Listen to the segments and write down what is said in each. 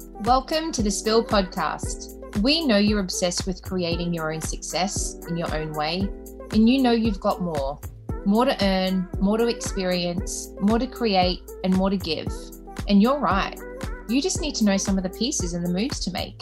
Welcome to the Spill Podcast. We know you're obsessed with creating your own success in your own way, and you know you've got more more to earn, more to experience, more to create, and more to give. And you're right. You just need to know some of the pieces and the moves to make.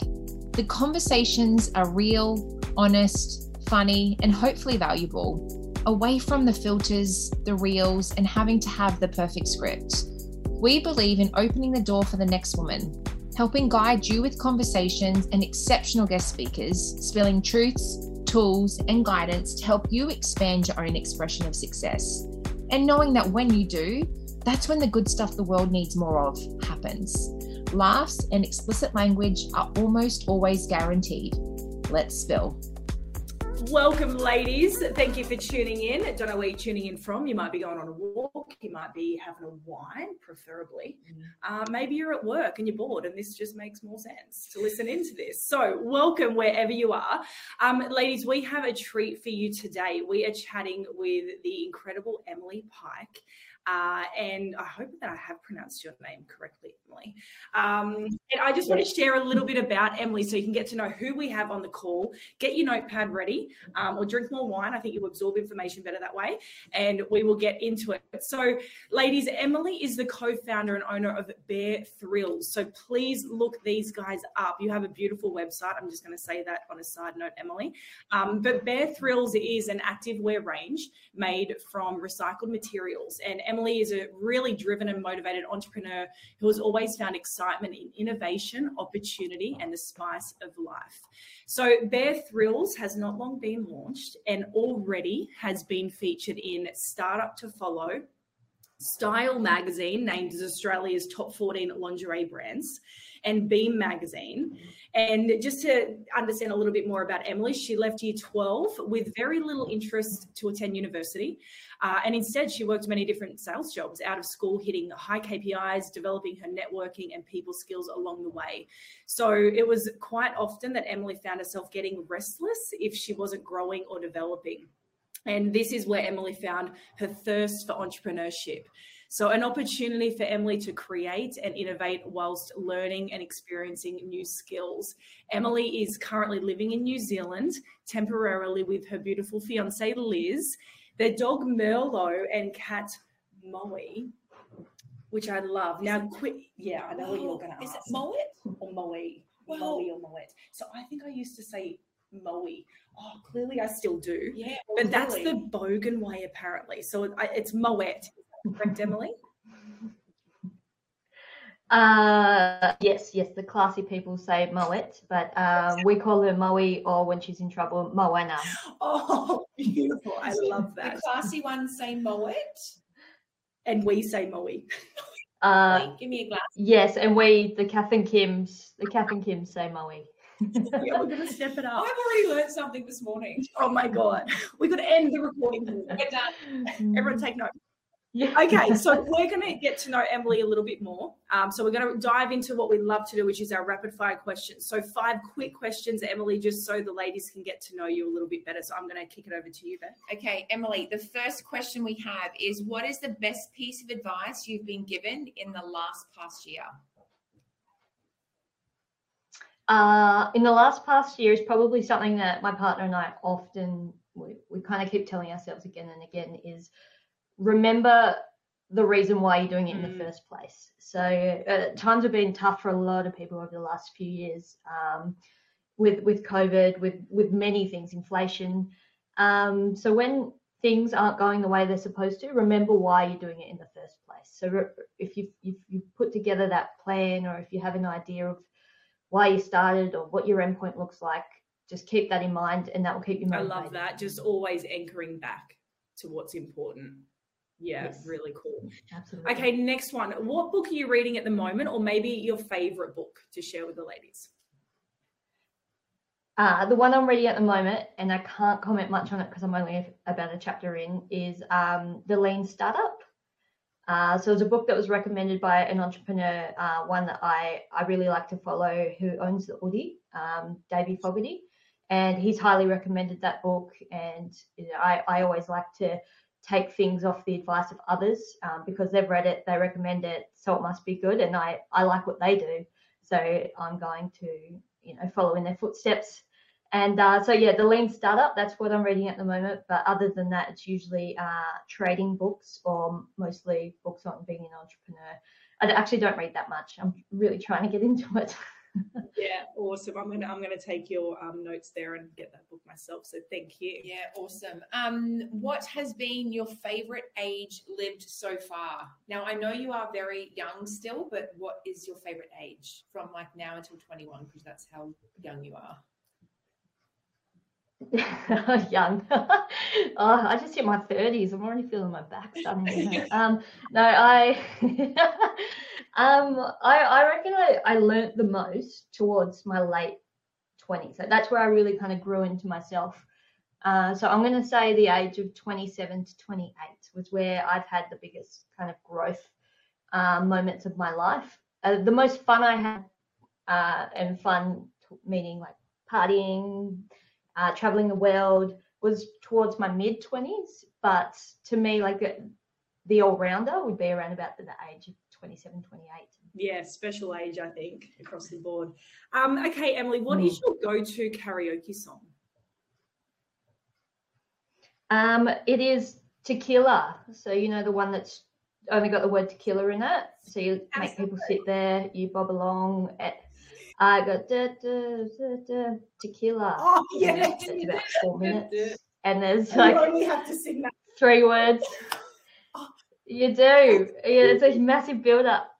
The conversations are real, honest, funny, and hopefully valuable, away from the filters, the reels, and having to have the perfect script. We believe in opening the door for the next woman, helping guide you with conversations and exceptional guest speakers, spilling truths, tools, and guidance to help you expand your own expression of success. And knowing that when you do, that's when the good stuff the world needs more of happens. Laughs and explicit language are almost always guaranteed. Let's spill. Welcome, ladies. Thank you for tuning in. I don't know where you're tuning in from. You might be going on a walk. You might be having a wine, preferably. Mm. Uh, maybe you're at work and you're bored, and this just makes more sense to listen into this. So, welcome wherever you are. Um, ladies, we have a treat for you today. We are chatting with the incredible Emily Pyke. Uh, and I hope that I have pronounced your name correctly, Emily. Um, and I just want to share a little bit about Emily so you can get to know who we have on the call. Get your notepad ready um, or drink more wine. I think you absorb information better that way. And we will get into it. So, ladies, Emily is the co founder and owner of Bare Thrills. So, please look these guys up. You have a beautiful website. I'm just going to say that on a side note, Emily. Um, but Bare Thrills is an active wear range made from recycled materials. And Emily Emily is a really driven and motivated entrepreneur who has always found excitement in innovation, opportunity, and the spice of life. So, Bare Thrills has not long been launched and already has been featured in Startup to Follow, Style magazine, named as Australia's top 14 lingerie brands, and Beam magazine. And just to understand a little bit more about Emily, she left year 12 with very little interest to attend university. Uh, and instead, she worked many different sales jobs out of school, hitting high KPIs, developing her networking and people skills along the way. So it was quite often that Emily found herself getting restless if she wasn't growing or developing. And this is where Emily found her thirst for entrepreneurship. So, an opportunity for Emily to create and innovate whilst learning and experiencing new skills. Emily is currently living in New Zealand temporarily with her beautiful fiance Liz, their dog Merlot, and cat Moe, which I love. Now, quit. Yeah, I know what you're going to ask. Is it Moet or Moe? Well, Moe or Moet. So, I think I used to say Moe. Oh, clearly I still do. Yeah, but that's the Bogan way apparently. So it's Moet correct, Emily? Uh, yes, yes, the classy people say Moet, but um, we call her Moe or when she's in trouble, Moana. Oh, beautiful. I love that. The classy ones say Moet. And we say Moe. Uh, Give me a glass. Yes, and we, the Kath and Kims, the Kath and Kims say Moe. yeah, we're going to step it up. I've already learned something this morning. Oh my God. We're going to end the recording. We're done. Everyone take note. Yeah. okay, so we're going to get to know Emily a little bit more. Um, so we're going to dive into what we love to do, which is our rapid fire questions. So five quick questions, Emily, just so the ladies can get to know you a little bit better. So I'm going to kick it over to you, Ben. Okay, Emily, the first question we have is what is the best piece of advice you've been given in the last past year? Uh, in the last past year is probably something that my partner and I often we, we kind of keep telling ourselves again and again is remember the reason why you're doing it in mm. the first place. So uh, times have been tough for a lot of people over the last few years, um, with with COVID, with with many things, inflation. Um, so when things aren't going the way they're supposed to, remember why you're doing it in the first place. So if you if you put together that plan, or if you have an idea of why you started or what your endpoint looks like, just keep that in mind, and that will keep you motivated. I love that. Just always anchoring back to what's important. Yeah, yes. really cool. Absolutely. Okay, next one. What book are you reading at the moment, or maybe your favorite book to share with the ladies? Uh, the one I'm reading at the moment, and I can't comment much on it because I'm only about a chapter in, is um, The Lean Startup. Uh, so it's a book that was recommended by an entrepreneur, uh, one that I, I really like to follow, who owns the Oodie, um, Davie Fogarty. And he's highly recommended that book. And you know, I, I always like to take things off the advice of others um, because they've read it, they recommend it, so it must be good, and I I like what they do. So I'm going to, you know, follow in their footsteps. And uh, so yeah, the lean startup, that's what I'm reading at the moment. But other than that, it's usually uh, trading books or mostly books on being an entrepreneur. I actually don't read that much. I'm really trying to get into it. Yeah, awesome. I'm gonna I'm gonna take your um, notes there and get that book myself. So thank you. Yeah, awesome. Um, what has been your favorite age lived so far? Now I know you are very young still, but what is your favorite age from like now until 21? Because that's how young you are. young. oh, I just hit my 30s. I'm already feeling my back starting. um, no, I Um, I, I reckon I, I learnt the most towards my late 20s. So that's where I really kind of grew into myself. Uh, so I'm going to say the age of 27 to 28 was where I've had the biggest kind of growth uh, moments of my life. Uh, the most fun I had, uh, and fun meaning like partying, uh, traveling the world, was towards my mid 20s. But to me, like the all rounder would be around about the age of 27, 28. Yeah, special age, I think, across the board. Um, okay, Emily, what mm. is your go to karaoke song? Um, it is Tequila. So, you know, the one that's only got the word tequila in it. So you Absolutely. make people sit there, you bob along. At, I got da, da, da, da, tequila. Oh, yeah. It's about four minutes. And there's like only have to sing that. three words. You do. Yeah, it's a massive build up.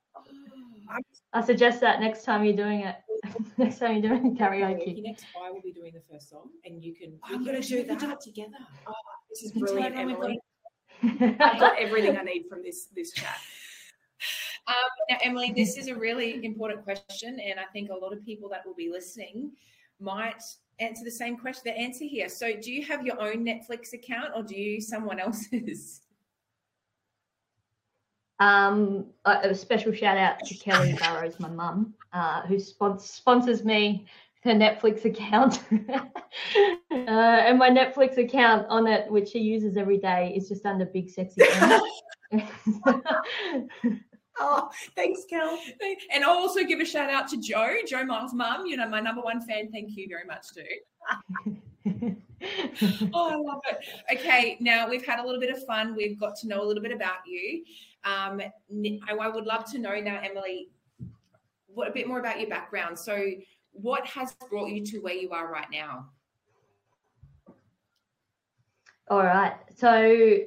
I suggest that next time you're doing it. next time you're doing karaoke. Next, I will be doing the first song, and you can. I'm going to do that do it together. Oh, this is brilliant, Emily. I've got everything I need from this this chat. Um, now, Emily, this is a really important question, and I think a lot of people that will be listening might answer the same question. The answer here. So, do you have your own Netflix account, or do you use someone else's? Um, a, a, special shout out to Kelly Burrows, my mum, uh, who sponsors me her Netflix account. uh, and my Netflix account on it, which she uses every day, is just under Big Sexy. oh, thanks, Kel. And I'll also give a shout out to Joe, Joe Miles' mum. You know, my number one fan. Thank you very much, too. oh, I love it. Okay, now we've had a little bit of fun. We've got to know a little bit about you. Um, I would love to know now, Emily, what a bit more about your background. So, what has brought you to where you are right now? All right. So,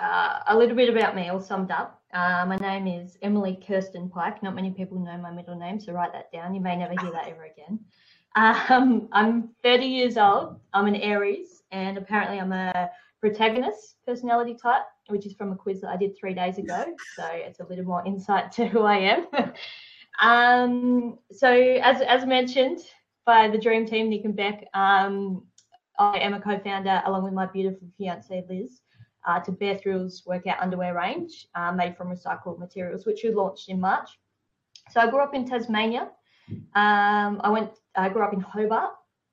uh, a little bit about me, all summed up. Uh, my name is Emily Kirsten Pyke. Not many people know my middle name, so write that down. You may never hear that ever again. Um, I'm 30 years old. I'm an Aries, and apparently I'm a protagonist personality type which is from a quiz that I did three days ago. So it's a little more insight to who I am. um, so as, as mentioned by the dream team, Nick and Beck, um, I am a co-founder along with my beautiful fiance Liz uh, to Bare Thrills workout underwear range uh, made from recycled materials, which we launched in March. So I grew up in Tasmania. Um, I went. I grew up in Hobart.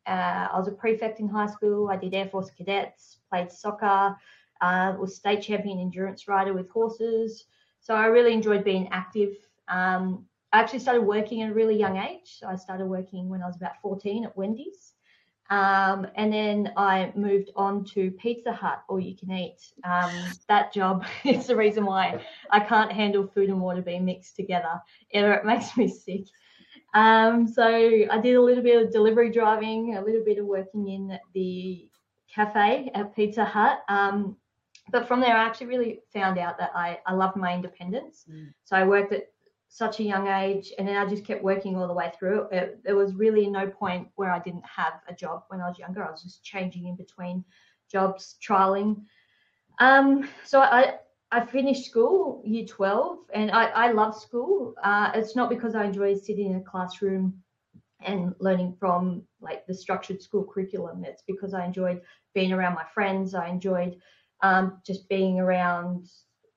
Uh, I was a prefect in high school. I did Air Force cadets, played soccer, uh, was state champion endurance rider with horses. So I really enjoyed being active. Um, I actually started working at a really young age. So I started working when I was about 14 at Wendy's. Um, and then I moved on to Pizza Hut, all you can eat. Um, that job is the reason why I can't handle food and water being mixed together. It makes me sick. Um, so I did a little bit of delivery driving, a little bit of working in the cafe at Pizza Hut. Um, but from there, I actually really found out that I, I loved my independence. Mm. So I worked at such a young age and then I just kept working all the way through. It, there was really no point where I didn't have a job when I was younger. I was just changing in between jobs, trialing. Um, so I, I finished school, year 12, and I, I love school. Uh, it's not because I enjoy sitting in a classroom and learning from like the structured school curriculum. It's because I enjoyed being around my friends. I enjoyed um, just being around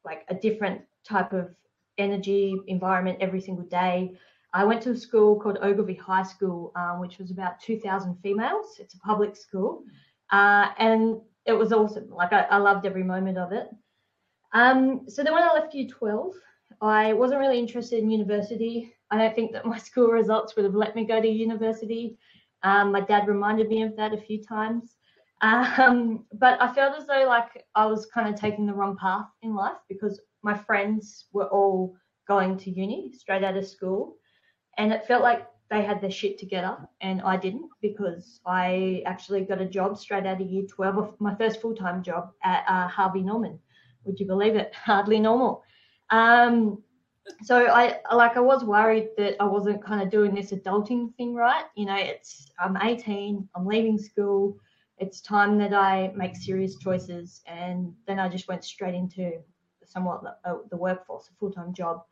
like a different type of energy environment every single day. I went to a school called Ogilvie High School, um, which was about 2,000 females. It's a public school, uh, and it was awesome. Like I, I loved every moment of it. Um, so then when I left Year 12, I wasn't really interested in university. I don't think that my school results would have let me go to university. Um, my dad reminded me of that a few times. Um, but I felt as though like I was kind of taking the wrong path in life because my friends were all going to uni straight out of school. And it felt like they had their shit together and I didn't because I actually got a job straight out of year 12, my first full time job at uh, Harvey Norman. Would you believe it? Hardly normal. Um, so I like I was worried that I wasn't kind of doing this adulting thing right. You know, it's I'm 18, I'm leaving school, it's time that I make serious choices, and then I just went straight into somewhat the, uh, the workforce, a full time job.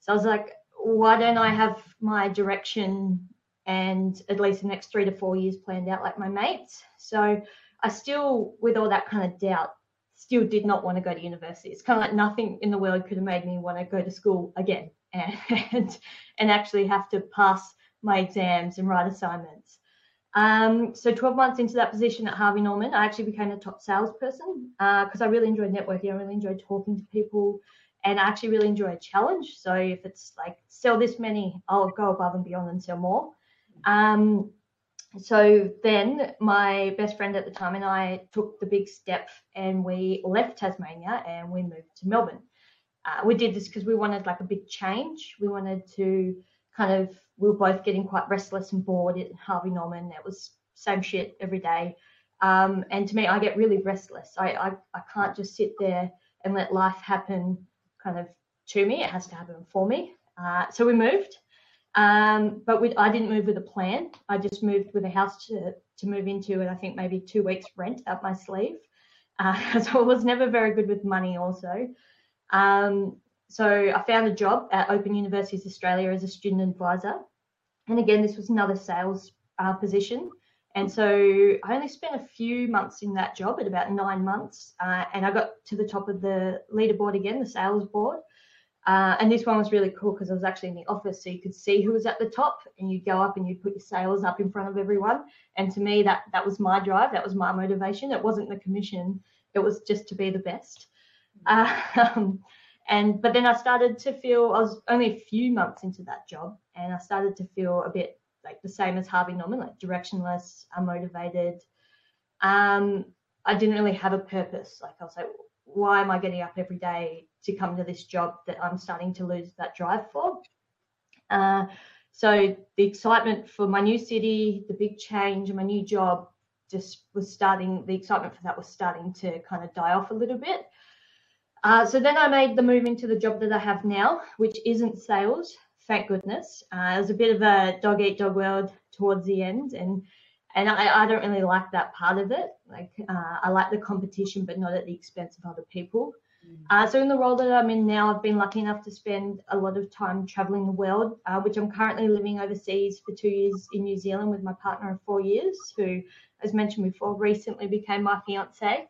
So I was like, why don't I have my direction and at least the next three to four years planned out like my mates? So I still, with all that kind of doubt, still did not want to go to university. It's kind of like nothing in the world could have made me want to go to school again and and, actually have to pass my exams and write assignments. Um, so 12 months into that position at Harvey Norman, I actually became a top salesperson because uh, I really enjoyed networking. I really enjoyed talking to people and I actually really enjoy a challenge. So if it's like sell this many, I'll go above and beyond and sell more. Um, so then my best friend at the time and I took the big step and we left Tasmania and we moved to Melbourne. Uh, we did this because we wanted like a big change. We wanted to kind of, we were both getting quite restless and bored at Harvey Norman. It was same shit every day. Um, and to me, I get really restless. I, I, I can't just sit there and let life happen kind of to me. It has to happen for me. Uh, so we moved. Um, but we, I didn't move with a plan. I just moved with a house to, to move into, and I think maybe two weeks rent up my sleeve. Uh, so I was never very good with money, also. Um, so I found a job at Open Universities Australia as a student advisor. And again, this was another sales uh, position. And so I only spent a few months in that job at about nine months. Uh, and I got to the top of the leaderboard again, the sales board. Uh, and this one was really cool because I was actually in the office, so you could see who was at the top, and you'd go up and you'd put your sales up in front of everyone. And to me, that that was my drive, that was my motivation. It wasn't the commission; it was just to be the best. Um, and but then I started to feel I was only a few months into that job, and I started to feel a bit like the same as Harvey Norman, like directionless, unmotivated. Um, I didn't really have a purpose. Like I was like, why am I getting up every day to come to this job that I'm starting to lose that drive for? Uh, so the excitement for my new city, the big change, and my new job just was starting. The excitement for that was starting to kind of die off a little bit. Uh, so then I made the move into the job that I have now, which isn't sales, thank goodness. Uh, it was a bit of a dog eat dog world towards the end, and and I, I don't really like that part of it. Like uh, I like the competition, but not at the expense of other people. Uh, so in the role that I'm in now, I've been lucky enough to spend a lot of time traveling the world, uh, which I'm currently living overseas for two years in New Zealand with my partner of four years, who, as mentioned before, recently became my fiance.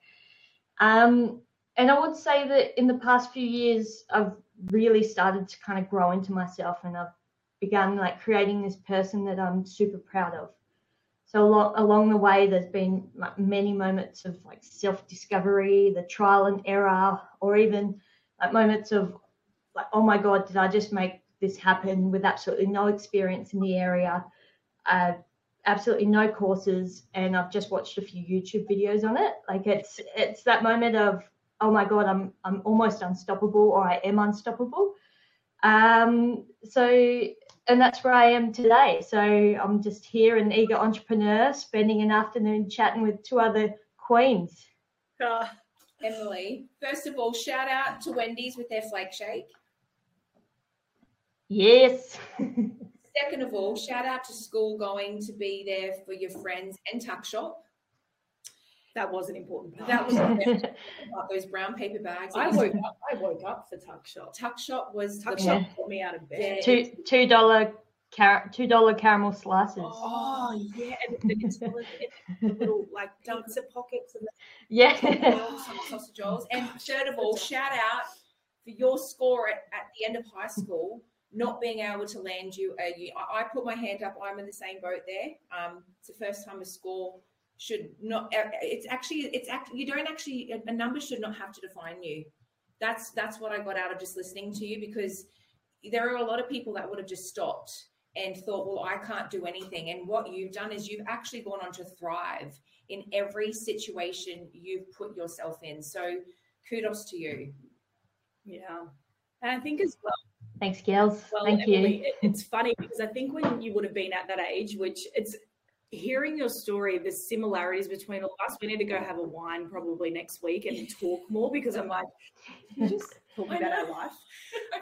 Um, and I would say that in the past few years, I've really started to kind of grow into myself, and I've begun like creating this person that I'm super proud of. So along, along the way, there's been many moments of like self-discovery, the trial and error, or even like moments of like, oh my God, did I just make this happen with absolutely no experience in the area, uh, absolutely no courses, and I've just watched a few YouTube videos on it. Like it's it's that moment of oh my God, I'm I'm almost unstoppable, or I am unstoppable. Um, so and that's where I am today. So I'm just here, an eager entrepreneur, spending an afternoon chatting with two other queens. Uh, Emily, first of all, shout out to Wendy's with their flake shake. Yes. Second of all, shout out to school going to be there for your friends and tuck shop. That was an important part. That was about those brown paper bags. I woke up. I woke up for Tuck Shop. Tuck Shop was Tuck Shop yeah. put me out of bed. Two two dollar car- two dollar caramel slices. Oh yeah, and it's the little like pizza pockets and the yeah, sausage rolls. And third of all, shout out for your score at, at the end of high school not being able to land you a. I put my hand up. I'm in the same boat there. Um, it's the first time a score should not uh, it's actually it's act you don't actually a number should not have to define you that's that's what i got out of just listening to you because there are a lot of people that would have just stopped and thought, well, I can't do anything. And what you've done is you've actually gone on to thrive in every situation you've put yourself in. So kudos to you. Yeah. And I think as well, Thanks, girls. well, Thank Emily, you. it's funny because I think when you would have been at that age, which it's hearing your story, the similarities between all of us. We need to go have a wine probably next week and talk more because I'm like, you just talk I about our life.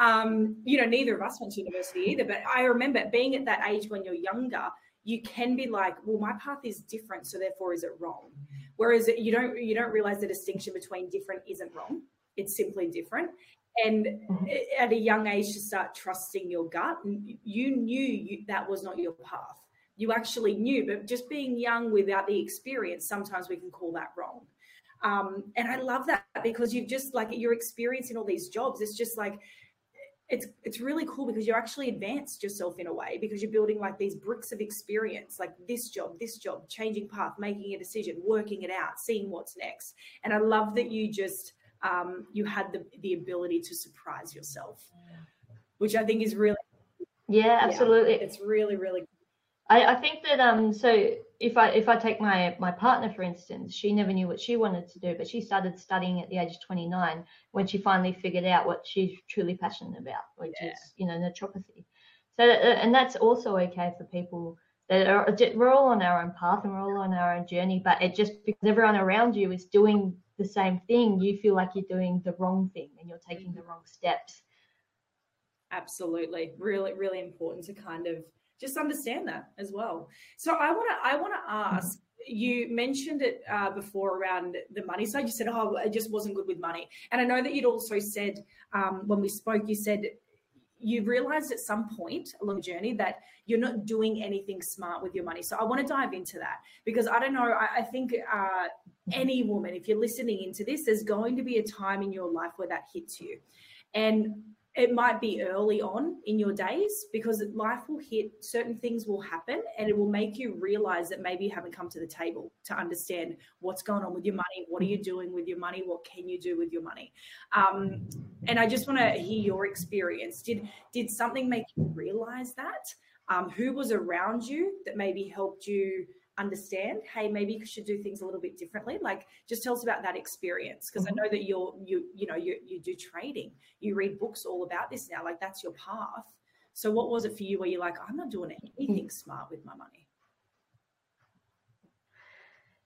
Um, you know, neither of us went to university either, but I remember being at that age when you're younger, you can be like, well, my path is different, so therefore is it wrong? Whereas you don't you don't realize the distinction between different isn't wrong. It's simply different. And at a young age to start trusting your gut, you knew you, that was not your path. You actually knew, but just being young without the experience, sometimes we can call that wrong. Um, and I love that because you've just like your experience in all these jobs. It's just like it's it's really cool because you're actually advanced yourself in a way because you're building like these bricks of experience, like this job, this job, changing path, making a decision, working it out, seeing what's next. And I love that you just um, you had the the ability to surprise yourself, which I think is really Yeah, absolutely. it's really really I, I think that um so if I if I take my my partner for instance, she never knew what she wanted to do, but she started studying at the age of 29 when she finally figured out what she's truly passionate about, which Yeah. is you know naturopathy. So uh, and that's also okay for people that are we're all on our own path and we're all on our own journey, but it just because everyone around you is doing the same thing, you feel like you're doing the wrong thing and you're taking the wrong steps. Absolutely. Really, really important to kind of just understand that as well. So I want to, I want to ask, you mentioned it uh, before around the money side. You said, oh, I just wasn't good with money. And I know that you'd also said, um, when we spoke, you said you realized at some point along the journey that you're not doing anything smart with your money. So I want to dive into that because I don't know, I, I think uh, any woman, if you're listening into this, there's going to be a time in your life where that hits you. And it might be early on in your days because life will hit certain things will happen and it will make you realize that maybe you haven't come to the table to understand what's going on with your money. What are you doing with your money? What can you do with your money? Um, and i just want to hear your experience. Did did something make you realize that? Um, who was around you that maybe helped you understand hey maybe you should do things a little bit differently. Like just tell us about that experience because i know that you're you you know you, you do trading you read books all about this now. Like that's your path. So what was it for you where you're like i'm not doing anything smart with my money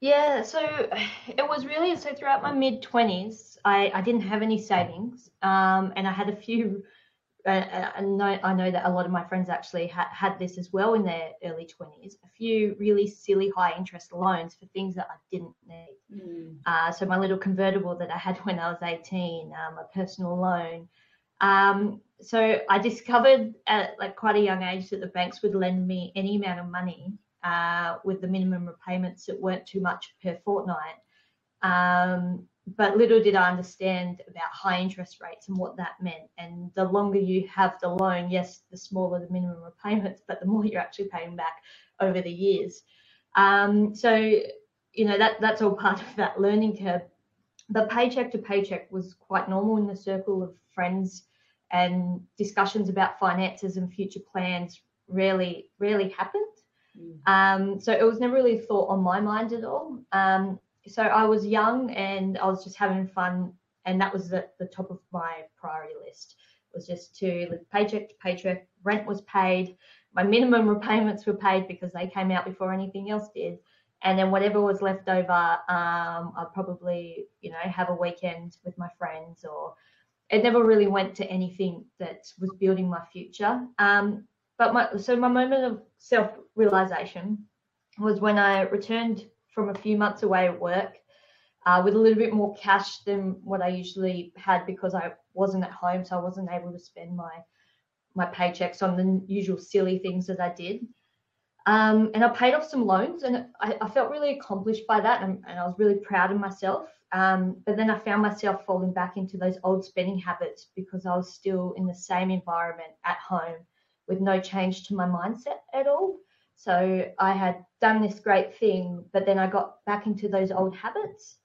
Yeah, so it was really so throughout my mid 20s, I, I didn't have any savings. Um, and I had a few, uh, I, know, I know that a lot of my friends actually ha- had this as well in their early 20s, a few really silly high interest loans for things that I didn't need. Uh, so my little convertible that I had when I was 18, um, a personal loan. Um, so I discovered at like quite a young age that the banks would lend me any amount of money uh, with the minimum repayments that weren't too much per fortnight. Um, but little did I understand about high interest rates and what that meant. And the longer you have the loan, yes, the smaller the minimum repayments, but the more you're actually paying back over the years. Um, so, you know, that that's all part of that learning curve. But paycheck to paycheck was quite normal in the circle of friends, and discussions about finances and future plans rarely rarely happened. Um, so it was never really a thought on my mind at all. Um, so I was young and I was just having fun, and that was at the top of my priority list. It was just to live paycheck to paycheck. Rent was paid. My minimum repayments were paid because they came out before anything else did. And then whatever was left over, um, I'd probably, you know, have a weekend with my friends, or it never really went to anything that was building my future. Um, but my so my moment of self realization was when I returned from a few months away at work uh, with a little bit more cash than what I usually had because I wasn't at home, so I wasn't able to spend my my paychecks on the usual silly things that I did. Um, and I paid off some loans, and I, I felt really accomplished by that, and, and I was really proud of myself. Um, but then I found myself falling back into those old spending habits because I was still in the same environment at home with no change to my mindset at all. So I had done this great thing, but then I got back into those old habits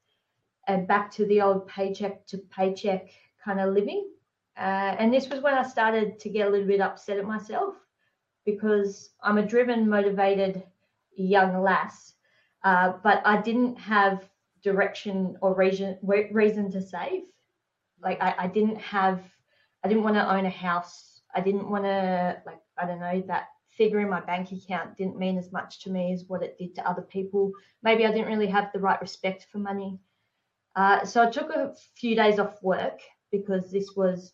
and back to the old paycheck to paycheck kind of living. Uh, and this was when I started to get a little bit upset at myself because I'm a driven, motivated young lass, uh, but I didn't have direction or reason reason to save. Like I, I didn't have, I didn't want to own a house. I didn't want to like I don't know that figure in my bank account didn't mean as much to me as what it did to other people. Maybe I didn't really have the right respect for money. Uh, so I took a few days off work because this was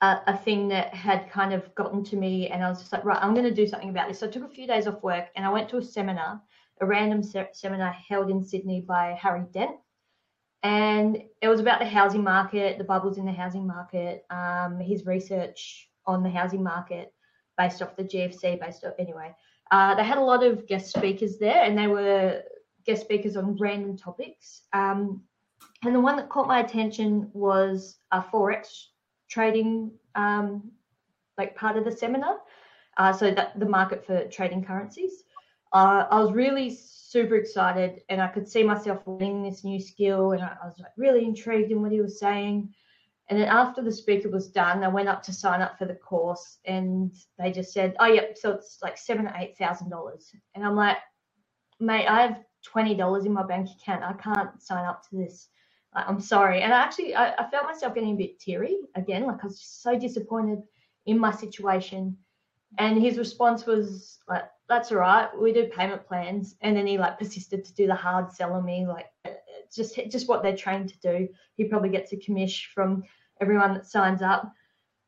a, a, thing that had kind of gotten to me, and I was just like, right, I'm going to do something about this. So I took a few days off work and I went to a seminar, a random se- seminar held in Sydney by Harry Dent. And it was about the housing market, the bubbles in the housing market, um, his research on the housing market based off the GFC, based off anyway. Uh, they had a lot of guest speakers there, and they were guest speakers on random topics. Um, and the one that caught my attention was a forex trading, um, like part of the seminar. Uh, so that the market for trading currencies. Uh, I was really super excited, and I could see myself learning this new skill, and I, I was like really intrigued in what he was saying. And then after the speaker was done, I went up to sign up for the course, and they just said, "Oh, yep, so it's like seven or eight thousand dollars." And I'm like, "Mate, I have twenty dollars in my bank account. I can't sign up to this. I'm sorry." And I actually, I, I felt myself getting a bit teary again, like I was just so disappointed in my situation. And his response was like, "That's all right. We do payment plans." And then he like persisted to do the hard sell on me, like just just what they're trained to do. He probably gets a commish from everyone that signs up.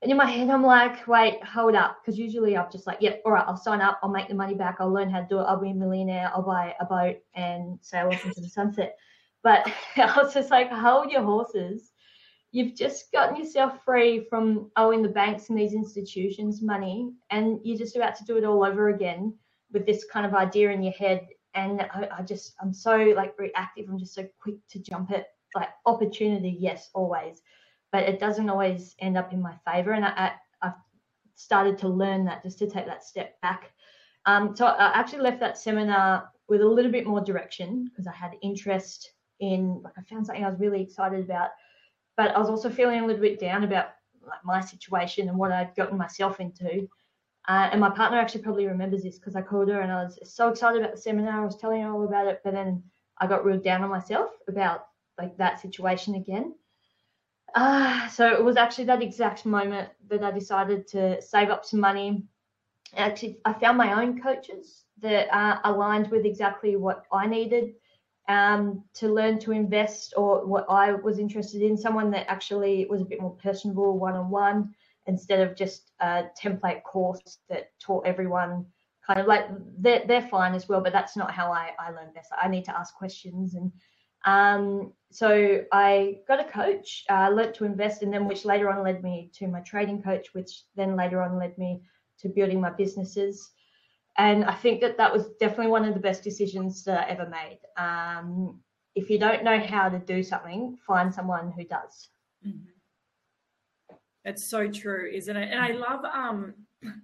And in my head, I'm like, wait, hold up. Because usually I'm just like, yep, yeah, all right, I'll sign up. I'll make the money back. I'll learn how to do it. I'll be a millionaire. I'll buy a boat and sail off into the sunset. But I was just like, hold your horses. You've just gotten yourself free from owing the banks and these institutions money, and you're just about to do it all over again with this kind of idea in your head. And I, I just, I'm so like reactive. I'm just so quick to jump at like opportunity. Yes, always but it doesn't always end up in my favor. And I, I, have started to learn that just to take that step back. Um, so I actually left that seminar with a little bit more direction because I had interest in, like, I found something I was really excited about, but I was also feeling a little bit down about like my situation and what I'd gotten myself into. Uh, and my partner actually probably remembers this because I called her and I was so excited about the seminar. I was telling her all about it, but then I got real down on myself about like that situation again. Uh, so it was actually that exact moment that I decided to save up some money. Actually, I found my own coaches that uh, aligned with exactly what I needed um, to learn to invest or what I was interested in. Someone that actually was a bit more personable, one on one, instead of just a template course that taught everyone kind of like they're, they're fine as well, but that's not how I, I learn best. I need to ask questions and um, so I got a coach, uh, learned to invest in them, which later on led me to my trading coach, which then later on led me to building my businesses. And I think that that was definitely one of the best decisions that I ever made. Um, if you don't know how to do something, find someone who does. Mm-hmm. That's so true, isn't it? And I love, um,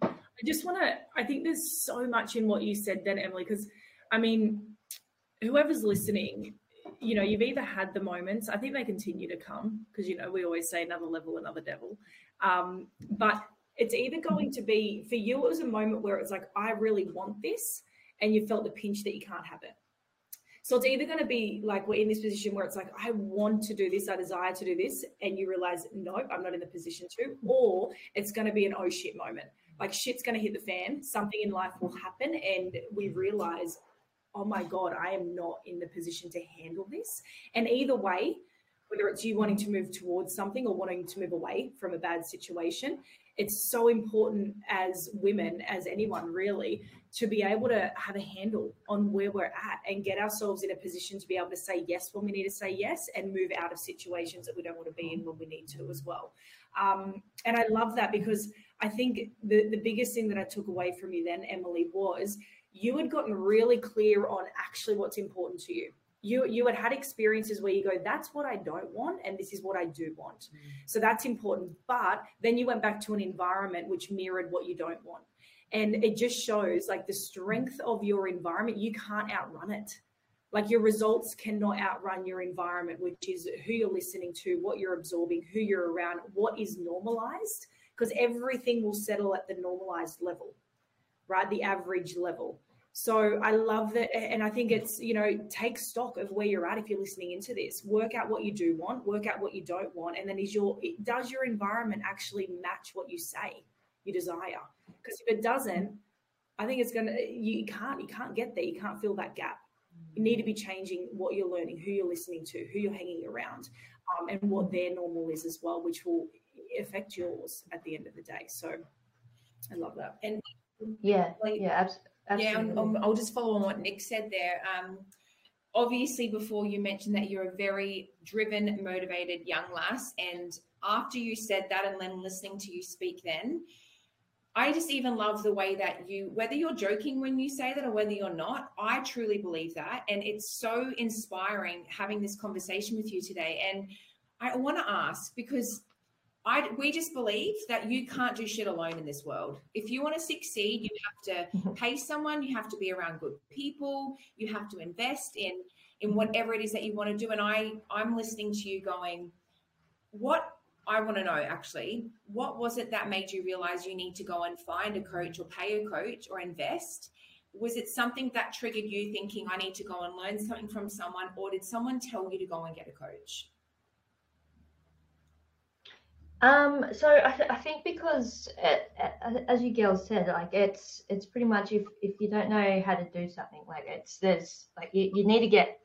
I just want to, I think there's so much in what you said then, Emily, because I mean, whoever's listening, you know, you've either had the moments, I think they continue to come because, you know, we always say another level, another devil. Um, but it's either going to be for you, it was a moment where it's like, I really want this, and you felt the pinch that you can't have it. So it's either going to be like we're in this position where it's like, I want to do this, I desire to do this, and you realize, no, I'm not in the position to, or it's going to be an oh shit moment. Like shit's going to hit the fan, something in life will happen, and we realize, oh my God, I am not in the position to handle this. And either way, whether it's you wanting to move towards something or wanting to move away from a bad situation, it's so important as women, as anyone really, to be able to have a handle on where we're at and get ourselves in a position to be able to say yes when we need to say yes and move out of situations that we don't want to be in when we need to as well. Um, and I love that because I think the, the biggest thing that I took away from you then, Emily, was you had gotten really clear on actually what's important to you. You you had had experiences where you go, that's what I don't want, and this is what I do want. Mm. So that's important. But then you went back to an environment which mirrored what you don't want. And it just shows like the strength of your environment, you can't outrun it. like your results cannot outrun your environment, which is who you're listening to, what you're absorbing, who you're around, what is normalized, because everything will settle at the normalized level, right? The average level. So I love that. And I think it's, you know, take stock of where you're at if you're listening into this. Work out what you do want, work out what you don't want. And then is your does your environment actually match what you say you desire? Because if it doesn't, I think it's gonna you can't you can't get there. You can't fill that gap you need to be changing what you're learning, who you're listening to, who you're hanging around, um, and what their normal is as well, which will affect yours at the end of the day. So I love that. And yeah, like, yeah, absolutely. Yeah, I'll, I'll, just follow on what Nick said there. Um, obviously, before you mentioned that you're a very driven, motivated young lass, and after you said that, and then listening to you speak, then I just even love the way that you, whether you're joking when you say that or whether you're not, I truly believe that. And it's so inspiring having this conversation with you today. And I want to ask because I, we just believe that you can't do shit alone in this world. If you want to succeed, you have to mm-hmm. pay someone, you have to be around good people, you have to invest in in whatever it is that you want to do. And I I'm listening to you going, what I want to know actually, what was it that made you realize you need to go and find a coach or pay a coach or invest? Was it something that triggered you thinking, I need to go and learn something from someone, or did someone tell you to go and get a coach? Um, so I, th- I think because it, as you girls said, like it's it's pretty much if if you don't know how to do something, like it's there's like you, you need to get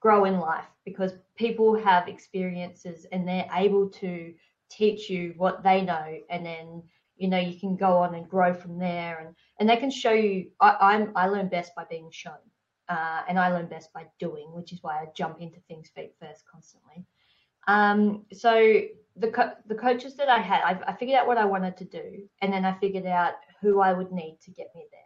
grow in life because people have experiences and they're able to teach you what they know and then you know you can go on and grow from there and and they can show you I, i'm i learn best by being shown uh, and i learn best by doing which is why i jump into things feet first constantly. Um, so the co- the coaches that i had I, I figured out what i wanted to do and then i figured out who i would need to get me there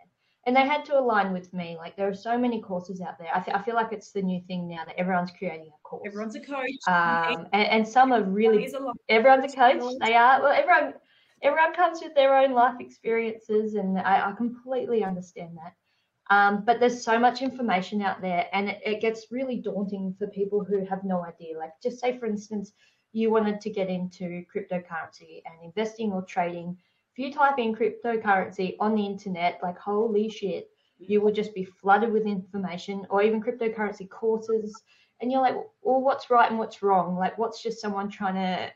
and they had to align with me. Like there are so many courses out there. I, th- I feel like it's the new thing now that everyone's creating a course. Everyone's a coach. Um, and, and some are really. Everyone's a coach. They are. Well, everyone. Everyone comes with their own life experiences, and I, I completely understand that. Um, but there's so much information out there, and it, it gets really daunting for people who have no idea. Like, just say, for instance, you wanted to get into cryptocurrency and investing or trading if you type in cryptocurrency on the internet, like holy shit, you will just be flooded with information or even cryptocurrency courses. And you're like, well, what's right and what's wrong? Like, what's just someone trying to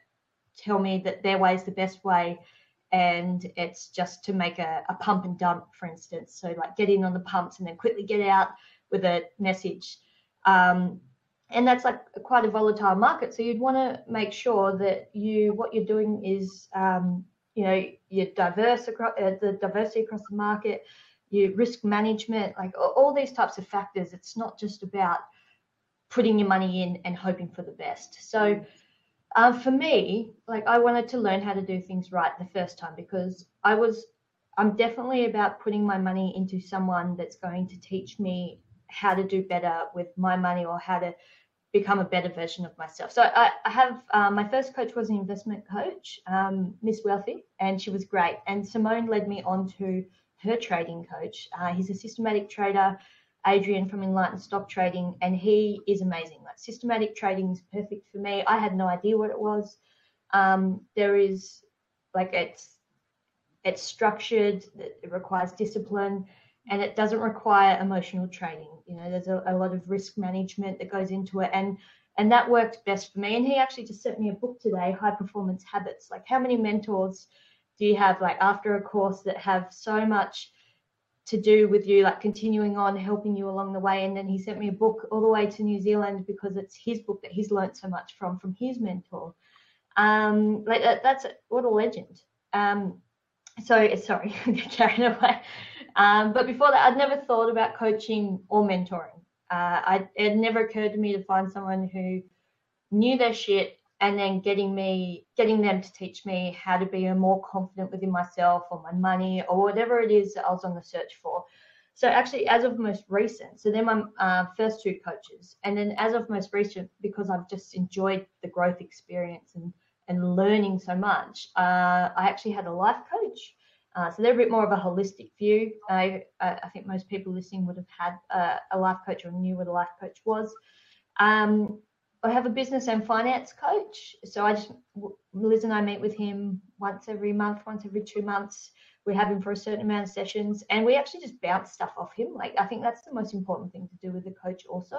tell me that their way is the best way? And it's just to make a, a pump and dump, for instance. So, like, get in on the pumps and then quickly get out with a message. Um, and that's like quite a volatile market. So, you'd want to make sure that you, what you're doing is, um, you know, your diverse across uh, the diversity across the market, your risk management, like all these types of factors. It's not just about putting your money in and hoping for the best. So uh, for me, like I wanted to learn how to do things right the first time because I was, I'm definitely about putting my money into someone that's going to teach me how to do better with my money or how to become a better version of myself. So I, I have um, my first coach was an investment coach, um, Miss Wealthy, and she was great. And Simone led me on to her trading coach. Uh, he's a systematic trader, Adrian from Enlightened Stock Trading, and he is amazing. Like systematic trading is perfect for me. I had no idea what it was. Um, there is like it's it's structured. It requires discipline and it doesn't require emotional training. You know, there's a, a, lot of risk management that goes into it, and and that worked best for me. And he actually just sent me a book today, High Performance Habits. Like, how many mentors do you have, like after a course, that have so much to do with you, like continuing on, helping you along the way? And then he sent me a book all the way to New Zealand because it's his book that he's learned so much from from his mentor. Um, like that, that's what a legend. Um, so sorry, carried away. Um, but before that, I'd never thought about coaching or mentoring. Uh, I, it never occurred to me to find someone who knew their shit and then getting me, getting them to teach me how to be more confident within myself or my money or whatever it is that I was on the search for. So actually, as of most recent, so they're my uh, first two coaches, and then as of most recent, because I've just enjoyed the growth experience and and learning so much, uh, I actually had a life coach Uh, so they're a bit more of a holistic view. I, I think most people listening would have had a, a life coach or knew what a life coach was. Um, I have a business and finance coach. So I just, Liz and I meet with him once every month, once every two months. We have him for a certain amount of sessions and we actually just bounce stuff off him. Like, I think that's the most important thing to do with a coach, also.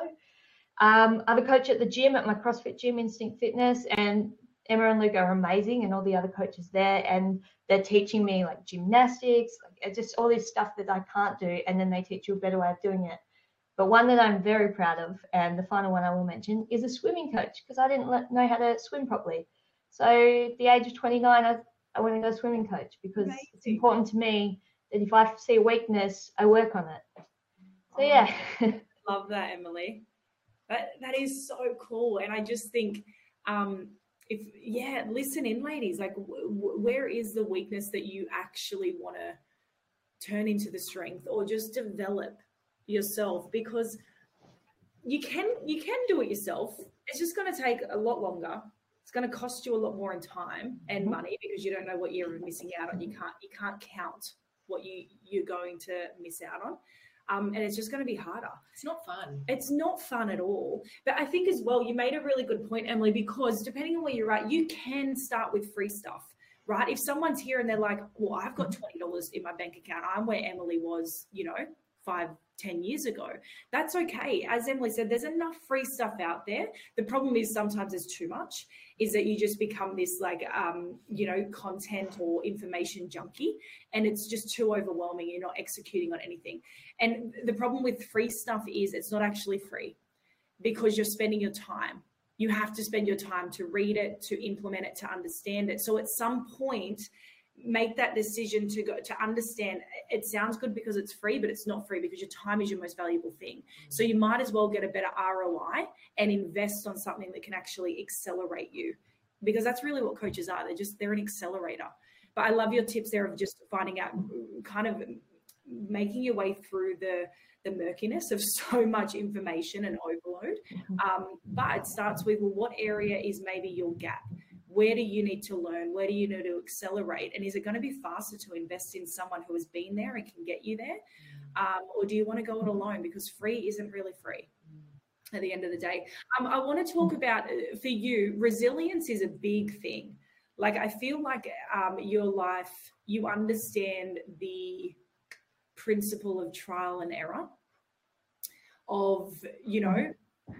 Um, I have a coach at the gym, at my CrossFit gym, Instinct Fitness, and Emma and Luke are amazing, and all the other coaches there, and they're teaching me like gymnastics, like just all this stuff that I can't do, and then they teach you a better way of doing it. But one that I'm very proud of, and the final one I will mention, is a swimming coach because I didn't know how to swim properly. So at the age of 29, I, I went and got a swimming coach because Amazing. it's important to me that if I see a weakness, I work on it. So oh, yeah. love that, Emily. That that is so cool, and I just think, um, if yeah, listen in, ladies. Like, w- where is the weakness that you actually want to turn into the strength, or just develop? yourself because you can you can do it yourself. It's just going to take a lot longer. It's going to cost you a lot more in time and mm-hmm. money because you don't know what you're missing out on. You can't you can't count what you you're going to miss out on. Um, and it's just going to be harder. It's not fun. It's not fun at all. But I think as well, you made a really good point, Emily, because depending on where you're at, you can start with free stuff, right? If someone's here and they're like, well, I've got $20 in my bank account, I'm where Emily was, you know, five, 10 years ago. That's okay. As Emily said, there's enough free stuff out there. The problem is sometimes there's too much, is that you just become this like, um, you know, content or information junkie and it's just too overwhelming. You're not executing on anything. And the problem with free stuff is it's not actually free because you're spending your time. You have to spend your time to read it, to implement it, to understand it. So at some point, make that decision to go to understand it sounds good because it's free but it's not free because your time is your most valuable thing. So you might as well get a better roi and invest on something that can actually accelerate you because that's really what coaches are. They're just they're an accelerator. But i love your tips there of just finding out kind of making your way through the the murkiness of so much information and overload. Mm-hmm. um, but it starts with well what area is maybe your gap where do you need to learn? Where do you need to accelerate? And is it going to be faster to invest in someone who has been there and can get you there? Mm. Um, or do you want to go it alone? Because free isn't really free mm. at the end of the day. Um, I want to talk about uh, for you, resilience is a big thing. Like, I feel like um, your life, you understand the principle of trial and error, of, you know,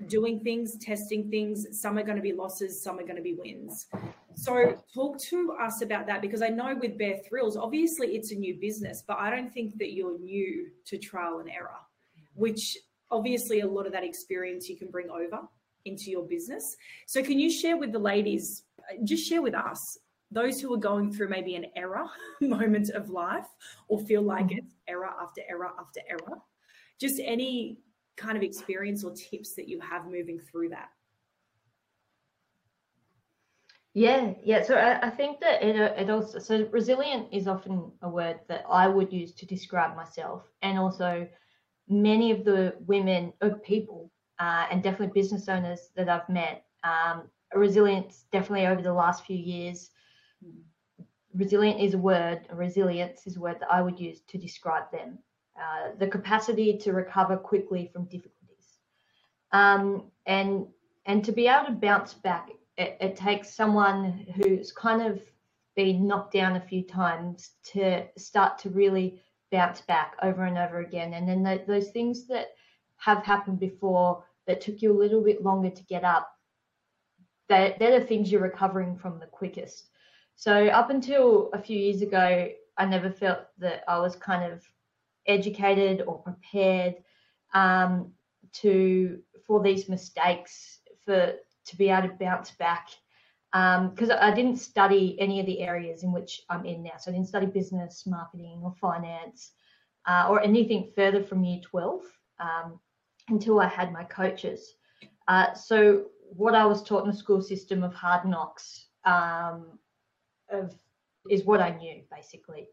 doing things, testing things. Some are going to be losses, some are going to be wins. So, talk to us about that because I know with Bare Thrills, obviously it's a new business, but I don't think that you're new to trial and error, which obviously a lot of that experience you can bring over into your business. So, can you share with the ladies, just share with us, those who are going through maybe an error moment of life or feel like mm-hmm. it's error after error after error? Just any kind of experience or tips that you have moving through that? Yeah, yeah. So I, I think that it, it also, so resilient is often a word that I would use to describe myself. And also, many of the women or people, uh, and definitely business owners that I've met, um, resilience definitely over the last few years. Resilient is a word, resilience is a word that I would use to describe them. Uh, the capacity to recover quickly from difficulties. Um, and and to be able to bounce back, it, it, takes someone who's kind of been knocked down a few times to start to really bounce back over and over again. And then the, those things that have happened before that took you a little bit longer to get up, they're, they're the things you're recovering from the quickest. So up until a few years ago, I never felt that I was kind of educated or prepared um, to for these mistakes for to be able to bounce back because um, I didn't study any of the areas in which I'm in now. So I didn't study business, marketing, or finance, uh, or anything further from year 12 um, until I had my coaches. Uh, so what I was taught in the school system of hard knocks um, of is what I knew basically.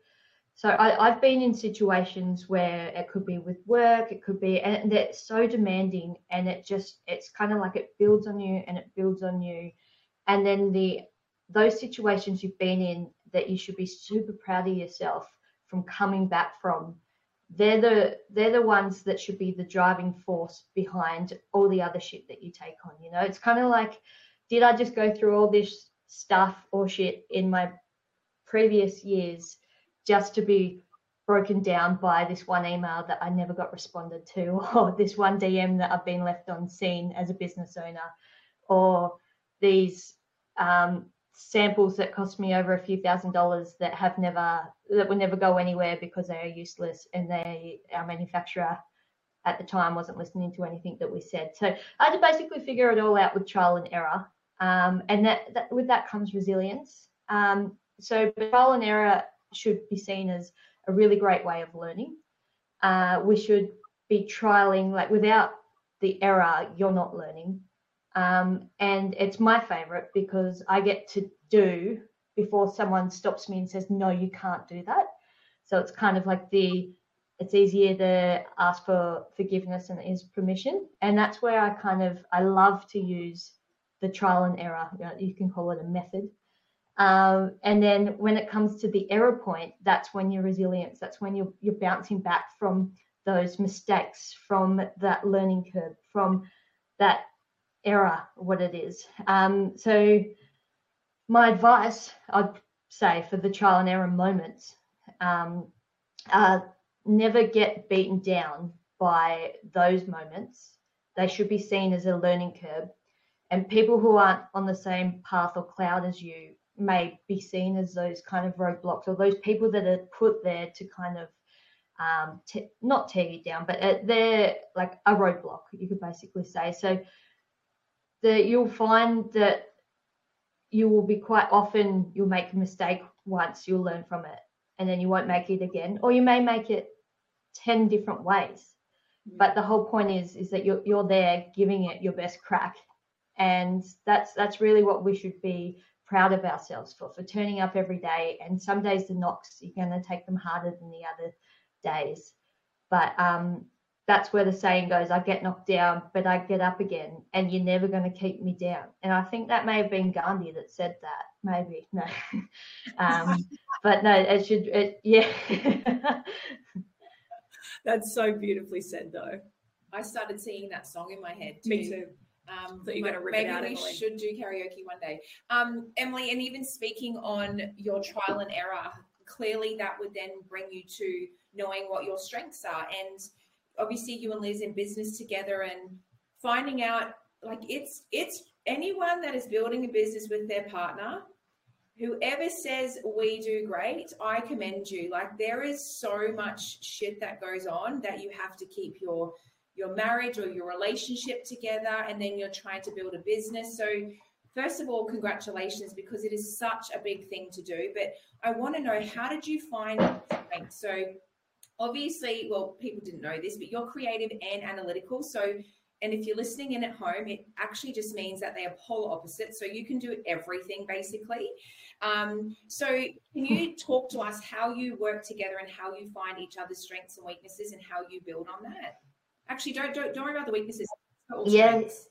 So I, have been in situations where it could be with work, it could be, and it's so demanding, and it just it's kind of like it builds on you and it builds on you, and then the those situations you've been in that you should be super proud of yourself from coming back from they're the they're the ones that should be the driving force behind all the other shit that you take on you know? It's kind of like did i just go through all this stuff or shit in my previous years just to be broken down by this one email that i never got responded to or this one dm that i've been left on scene as a business owner or these um, samples that cost me over a few thousand dollars that have never that will never go anywhere because they are useless and they our manufacturer at the time wasn't listening to anything that we said. So i had to basically figure it all out with trial and error um, and that, that, with that comes resilience. Um, so trial and error should be seen as a really great way of learning uh, we should be trialing like without the error you're not learning um, and it's my favorite because I get to do before someone stops me and says, no, you can't do that. So it's kind of like the, it's easier to ask for forgiveness and is permission. And that's where I kind of, I love to use the trial and error. You, know, you can call it a method. Um, and then when it comes to the error point, that's when your resilience, that's when you're, you're bouncing back from those mistakes, from that learning curve, from that error, what it is. Um, so my advice, I'd say, for the trial and error moments, um, uh, never get beaten down by those moments. They should be seen as a learning curve. And people who aren't on the same path or cloud as you may be seen as those kind of roadblocks or those people that are put there to kind of um, t- not tear you down, but uh, they're like a roadblock, you could basically say. So that you'll find that you will be quite often you'll make a mistake once you'll learn from it and then you won't make it again or you may make it 10 different ways but the whole point is is that you're, you're there giving it your best crack and that's that's really what we should be proud of ourselves for for turning up every day. And some days the knocks you're going to take them harder than the other days. But um that's where the saying goes i get knocked down but i get up again and you're never going to keep me down. And i think that may have been gandhi that said that maybe no. Um, but no it should it, yeah. That's so beautifully said though. I started singing that song in my head too. me too um, so maybe we Emily. should do karaoke one day. Um, Emily, and even speaking on your trial and error, clearly that would then bring you to knowing what your strengths are. And obviously you and Liz in business together and finding out like it's it's anyone that is building a business with their partner whoever says we do great i commend you like there is so much shit that goes on that you have to keep your your marriage or your relationship together and then you're trying to build a business so first of all congratulations because it is such a big thing to do but i want to know how did you find strength so obviously, well, people didn't know this, but you're creative and analytical. So, and if you're listening in at home, it actually just means that they are polar opposites. So you can do everything basically. Um, so, can you talk to us how you work together and how you find each other's strengths and weaknesses and how you build on that? Actually, don't don't, don't worry about the weaknesses. Yes.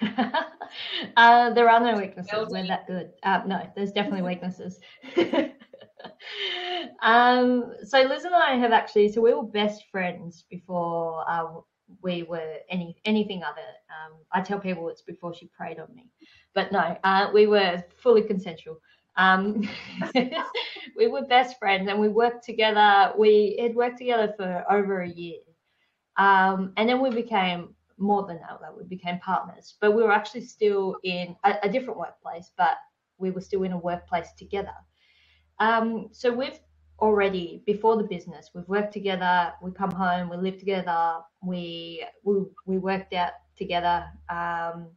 uh, there are no weaknesses. We're that good. Uh, no, there's definitely weaknesses. um, so Liz and I have actually, so we were best friends before uh, we were any anything other. Um, I tell people it's before she preyed on me, but no, uh, we were fully consensual. Um, we were best friends and we worked together. We had worked together for over a year, um, and then we became more than that. We became partners, but we were actually still in a, a different workplace, but we were still in a workplace together. Um, so we've already before the business, we've worked together. We come home, we live together. We we we worked out together. Um,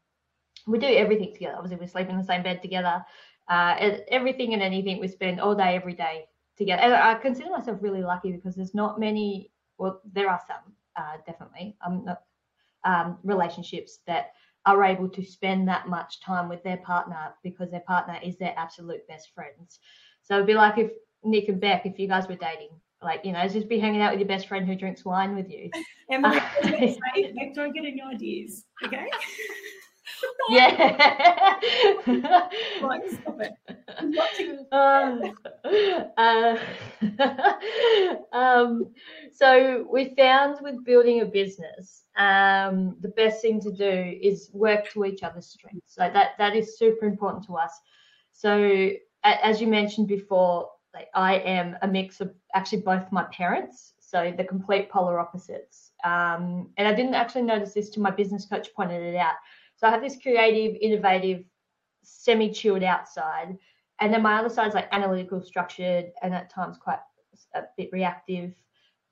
we do everything together. Obviously, we sleep in the same bed together. Uh, everything and anything we spend all day, every day together. And I consider myself really lucky because there's not many. Well, there are some, uh, definitely. I'm not um, relationships that are able to spend that much time with their partner because their partner is their absolute best friends. So it'd be like if Nick and Beck, if you guys were dating, like you know, just be hanging out with your best friend who drinks wine with you. Emily, uh, don't get any ideas, okay? yeah. like, stop it. Uh, um, so we found with building a business, um, the best thing to do is work to each other's strengths. So that that is super important to us. So as you mentioned before, like I am a mix of actually both my parents, so the complete polar opposites. Um, and I didn't actually notice this till my business coach pointed it out. So I have this creative, innovative, semi-chilled outside and then my other side is like analytical, structured, and at times quite a bit reactive.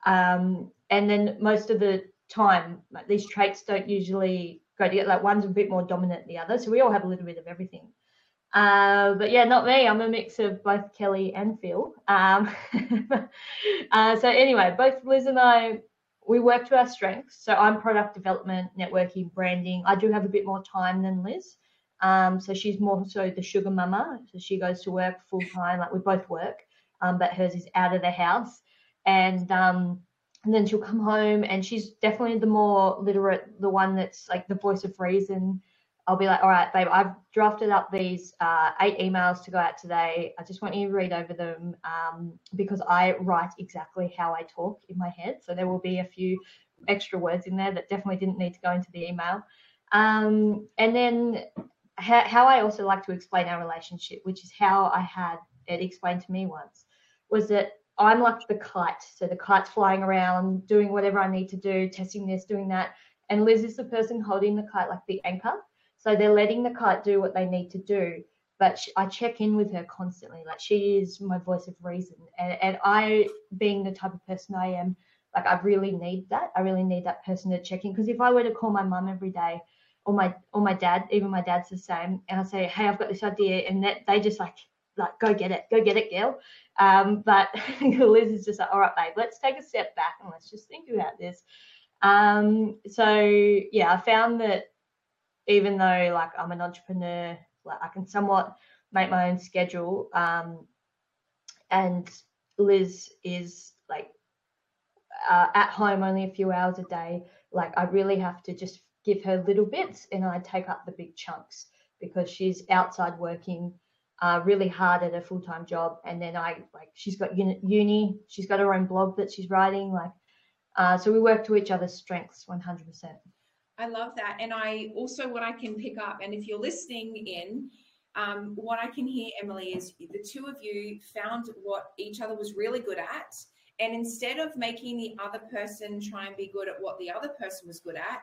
Um, and then most of the time, like, these traits don't usually go together. Like one's a bit more dominant than the other, so we all have a little bit of everything. Uh, but yeah, not me. I'm a mix of both Kelly and Phil. Um, uh, so anyway, both Liz and I, we work to our strengths. So I'm product development, networking, branding. I do have a bit more time than Liz. Um, so she's more so the sugar mama. So she goes to work full time, like we both work, um, but hers is out of the house. And um, and then she'll come home and she's definitely the more literate, the one that's like the voice of reason. I'll be like, all right, babe, I've drafted up these uh, eight emails to go out today. I just want you to read over them um, because I write exactly how I talk in my head. So there will be a few extra words in there that definitely didn't need to go into the email. Um, and then how, how I also like to explain our relationship, which is how I had it explained to me once, was that I'm like the kite. So the kite's flying around, doing whatever I need to do, testing this, doing that. And Liz is the person holding the kite like the anchor. So they're letting the kite do what they need to do. But she, I check in with her constantly. Like she is my voice of reason. And, and I, being the type of person I am, like I really need that. I really need that person to check in. Because if I were to call my mum every day, or my or my dad, even my dad's the same. And I say, hey, I've got this idea, and that they just like like go get it, go get it, girl. Um, but Liz is just like, all right, babe, let's take a step back and let's just think about this. Um, so yeah, I found that even though like I'm an entrepreneur, like I can somewhat make my own schedule. Um, and Liz is like uh, at home only a few hours a day. Like I really have to just give her little bits and I take up the big chunks because she's outside working uh, really hard at a full time job. And then I like she's got uni, she's got her own blog that she's writing. Like, uh, so we work to each other's strengths 100%. I love that. And I also, what I can pick up, and if you're listening in, um, what I can hear, Emily, is the two of you found what each other was really good at. And instead of making the other person try and be good at what the other person was good at,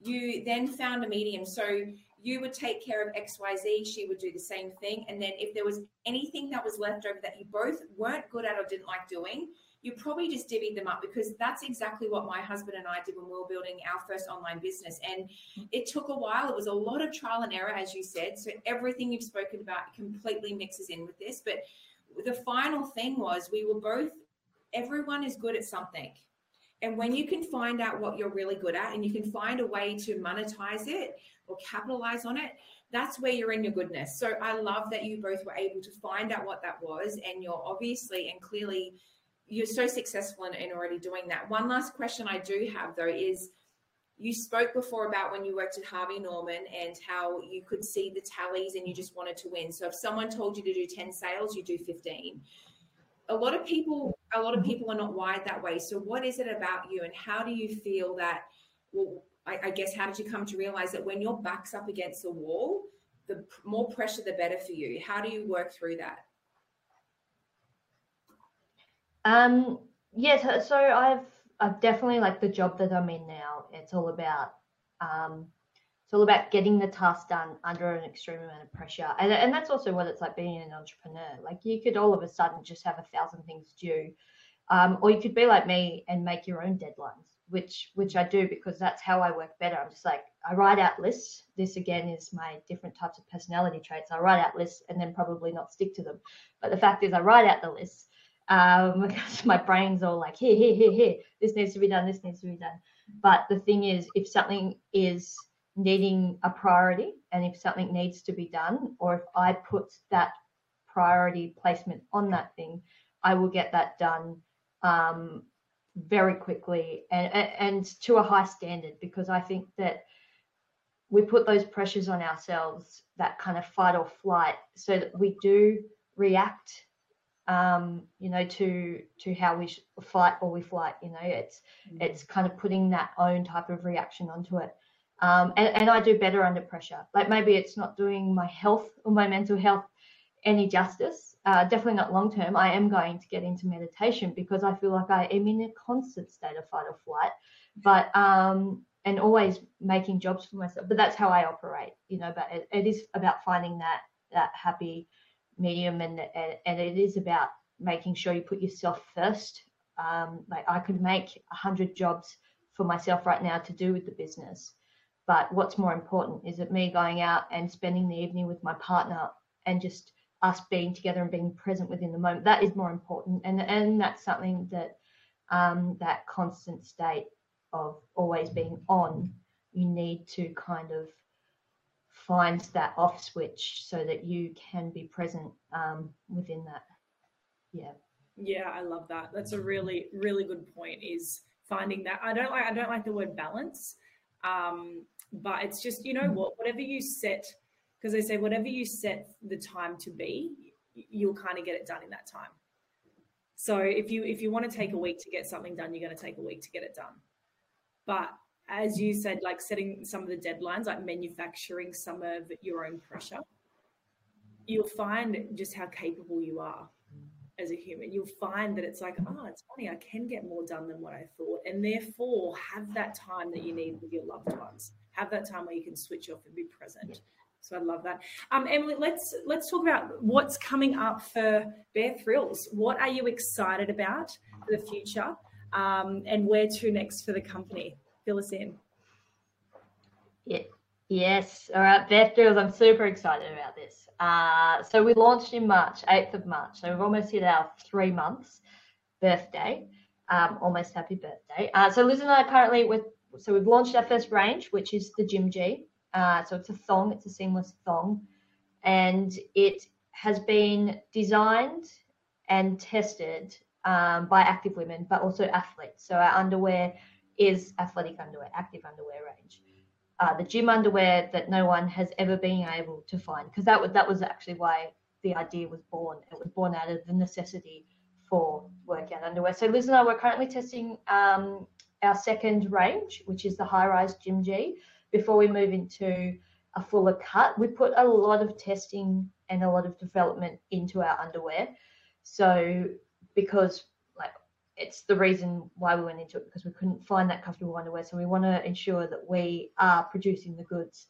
you then found a medium. So you would take care of XYZ, she would do the same thing. And then if there was anything that was left over that you both weren't good at or didn't like doing, you probably just divvied them up because that's exactly what my husband and I did when we were building our first online business. And it took a while. It was a lot of trial and error, as you said. So everything you've spoken about completely mixes in with this. But the final thing was we were both, everyone is good at something. And when you can find out what you're really good at and you can find a way to monetize it or capitalize on it, that's where you're in your goodness. So I love that you both were able to find out what that was. And you're obviously and clearly, you're so successful in, in already doing that. One last question I do have though is you spoke before about when you worked at Harvey Norman and how you could see the tallies and you just wanted to win. So if someone told you to do 10 sales, you do 15 a lot of people a lot of people are not wired that way so what is it about you and how do you feel that well I, I, guess how did you come to realize that when your back's up against the wall the more pressure the better for you how do you work through that um yes so i've i've definitely like the job that i'm in now it's all about um it's all about getting the task done under an extreme amount of pressure. And, and that's also what it's like being an entrepreneur. Like you could all of a sudden just have a thousand things due. Um, or you could be like me and make your own deadlines, which which I do because that's how I work better. I'm just like I write out lists. This again is my different types of personality traits. I write out lists and then probably not stick to them. But the fact is, I write out the lists um, my brain's all like here, here, here, here. This needs to be done. This needs to be done. But the thing is, if something is needing a priority and if something needs to be done or if i put that priority placement on that thing i will get that done um, very quickly and, and to a high standard because i think that we put those pressures on ourselves that kind of fight or flight so that we do react um, you know, to to how we fight or we flight. You know, it's mm-hmm. it's kind of putting that own type of reaction onto it. Um, and, and I do better under pressure. Like maybe it's not doing my health or my mental health any justice. Uh, definitely not long term. I am going to get into meditation because I feel like I am in a constant state of fight or flight. But um, and always making jobs for myself. But that's how I operate, you know. But it, it is about finding that that happy medium, and and and it is about making sure you put yourself first. Um, like I could make a hundred jobs for myself right now to do with the business, but what's more important is it me going out and spending the evening with my partner and just us being together and being present within the moment. That is more important, and and that's something that um, that constant state of always being on, you need to kind of find that off switch so that you can be present um, within that. Yeah. Yeah, I love that. That's a really, really good point. Is finding that I don't like I don't like the word balance, um, but it's just you know mm. what whatever you set because they say whatever you set the time to be, you'll kind of get it done in that time. So if you if you want to take a week to get something done, you're going to take a week to get it done. But as you said, like setting some of the deadlines, like manufacturing some of your own pressure, you'll find just how capable you are as a human. You'll find that it's like, oh, it's funny, I can get more done than what I thought. And therefore, have that time that you need with your loved ones. Have that time where you can switch off and be present. So I love that. Um, Emily, let's let's talk about what's coming up for Bare Thrills. What are you excited about for the future? um, and where to next for the company? Fill us in. Yeah. Yes. All right, Bare Thrills, I'm super excited about this. Uh, so we launched in March, 8th of March. So we've almost hit our three months birthday. Um, almost happy birthday. Uh, so Liz and I currently with so we've launched our first range, which is the Gym G. Uh, so it's a thong, it's a seamless thong, and it has been designed and tested um, by active women, but also athletes. So our underwear is athletic underwear, active underwear range. Uh, the gym underwear that no one has ever been able to find, because that was that was actually why the idea was born. It was born out of the necessity for workout underwear. So Liz and I were currently testing um, our second range, which is the high rise Gym G, before we move into a fuller cut. We put a lot of testing and a lot of development into our underwear. So because it's the reason why we went into it because we couldn't find that comfortable underwear. So we want to ensure that we are producing the goods.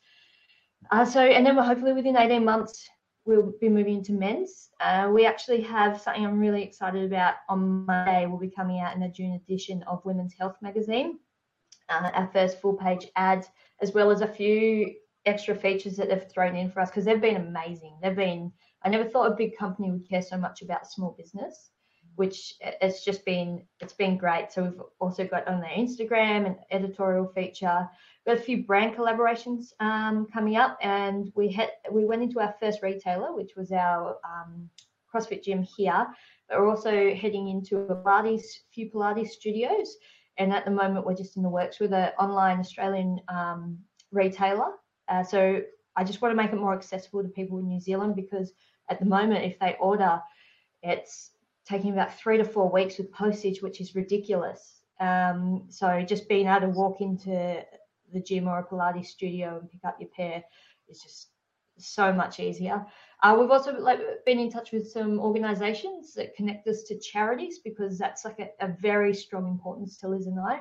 Uh, so and then we're hopefully within 18 months we'll be moving into men's. Uh, we actually have something I'm really excited about on Monday. We'll be coming out in a June edition of Women's Health magazine. Uh, our first full page ad, as well as a few extra features that they've thrown in for us because they've been amazing. They've been, I never thought a big company would care so much about small business which it's just been it's been great. So we've also got on their Instagram an editorial feature. We've got a few brand collaborations um, coming up, and we had we went into our first retailer, which was our um, CrossFit gym here. But we're also heading into a Pilates, few Pilates studios, and at the moment we're just in the works with an online Australian um, retailer. Uh, so I just want to make it more accessible to people in New Zealand because at the moment, if they order, it's taking about three to four weeks with postage, which is ridiculous. Um, so just being able to walk into the gym or a Pilates studio and pick up your pair is just so much easier. Uh, we've also like been in touch with some organisations that connect us to charities because that's like a, a very strong importance to Liz and I.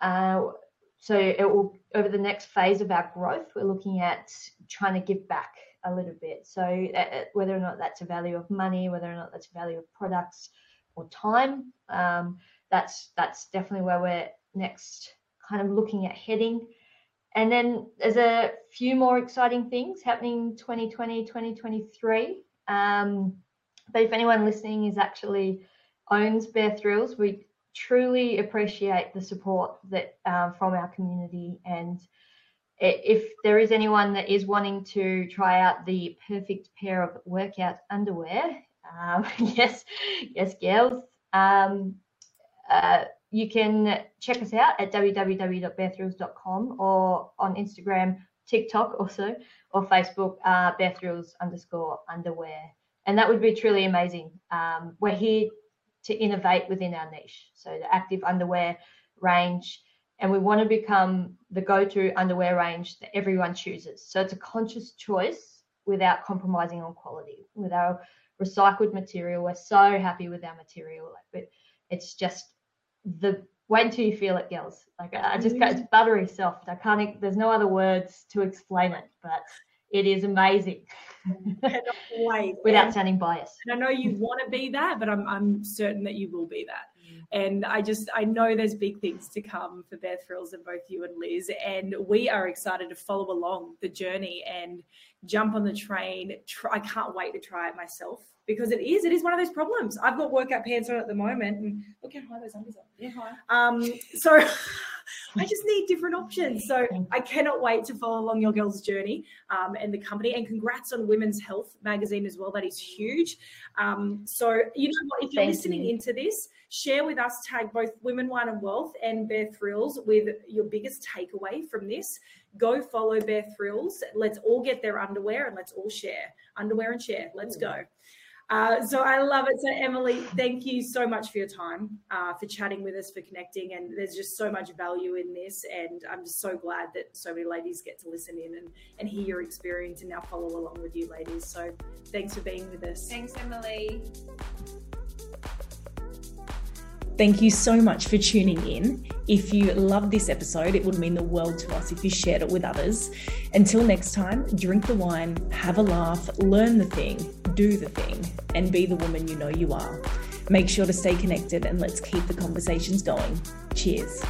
Uh, so it will over the next phase of our growth, we're looking at trying to give back a little bit. So uh, whether or not that's a value of money, whether or not that's a value of products or time, um, that's that's definitely where we're next kind of looking at heading. And then there's a few more exciting things happening 2020, 2023. Um, but if anyone listening is actually owns Bare Thrills, we truly appreciate the support that um, from our community and if there is anyone that is wanting to try out the perfect pair of workout underwear, um, yes, yes, girls, um, uh, you can check us out at www.barethrills.com or on Instagram, TikTok also, or Facebook, uh, underscore underwear. and that would be truly amazing. Um, we're here to innovate within our niche. So the active underwear range, and we want to become the go-to underwear range that everyone chooses. So it's a conscious choice without compromising on quality. With our recycled material, we're so happy with our material. Like it's just the wait until you feel it, girls. Like I just mm-hmm. got it's buttery soft. I can't. There's no other words to explain it, but it is amazing. Without sounding biased. And I know you want to be that, but I'm I'm certain that you will be that. And I just I know there's big things to come for Bare Thrills and both you and Liz. And we are excited to follow along the journey and jump on the train. I can't wait to try it myself because it is it is one of those problems. I've got workout pants on at the moment, and look how high those undies are. Yeah, high. Um, so I just need different options. So I cannot wait to follow along your girls' journey um, and the company. And congrats on Women's Health magazine as well. That is huge. Um, so you know what? If you're Thank listening you. into this, share with us. Tag both Women Wine and Wealth and Bare Thrills with your biggest takeaway from this. Go follow Bare Thrills. Let's all get their underwear and let's all share underwear and share. Let's go. Uh, so I love it. So Emily, thank you so much for your time, uh, for chatting with us, for connecting, and there's just so much value in this, and I'm just so glad that so many ladies get to listen in and, and hear your experience and now follow along with you, ladies. So thanks for being with us. Thanks, Emily. Thank you so much for tuning in. If you loved this episode, it would mean the world to us if you shared it with others. Until next time, drink the wine, have a laugh, learn the thing, do the thing, and be the woman you know you are. Make sure to stay connected and let's keep the conversations going. Cheers.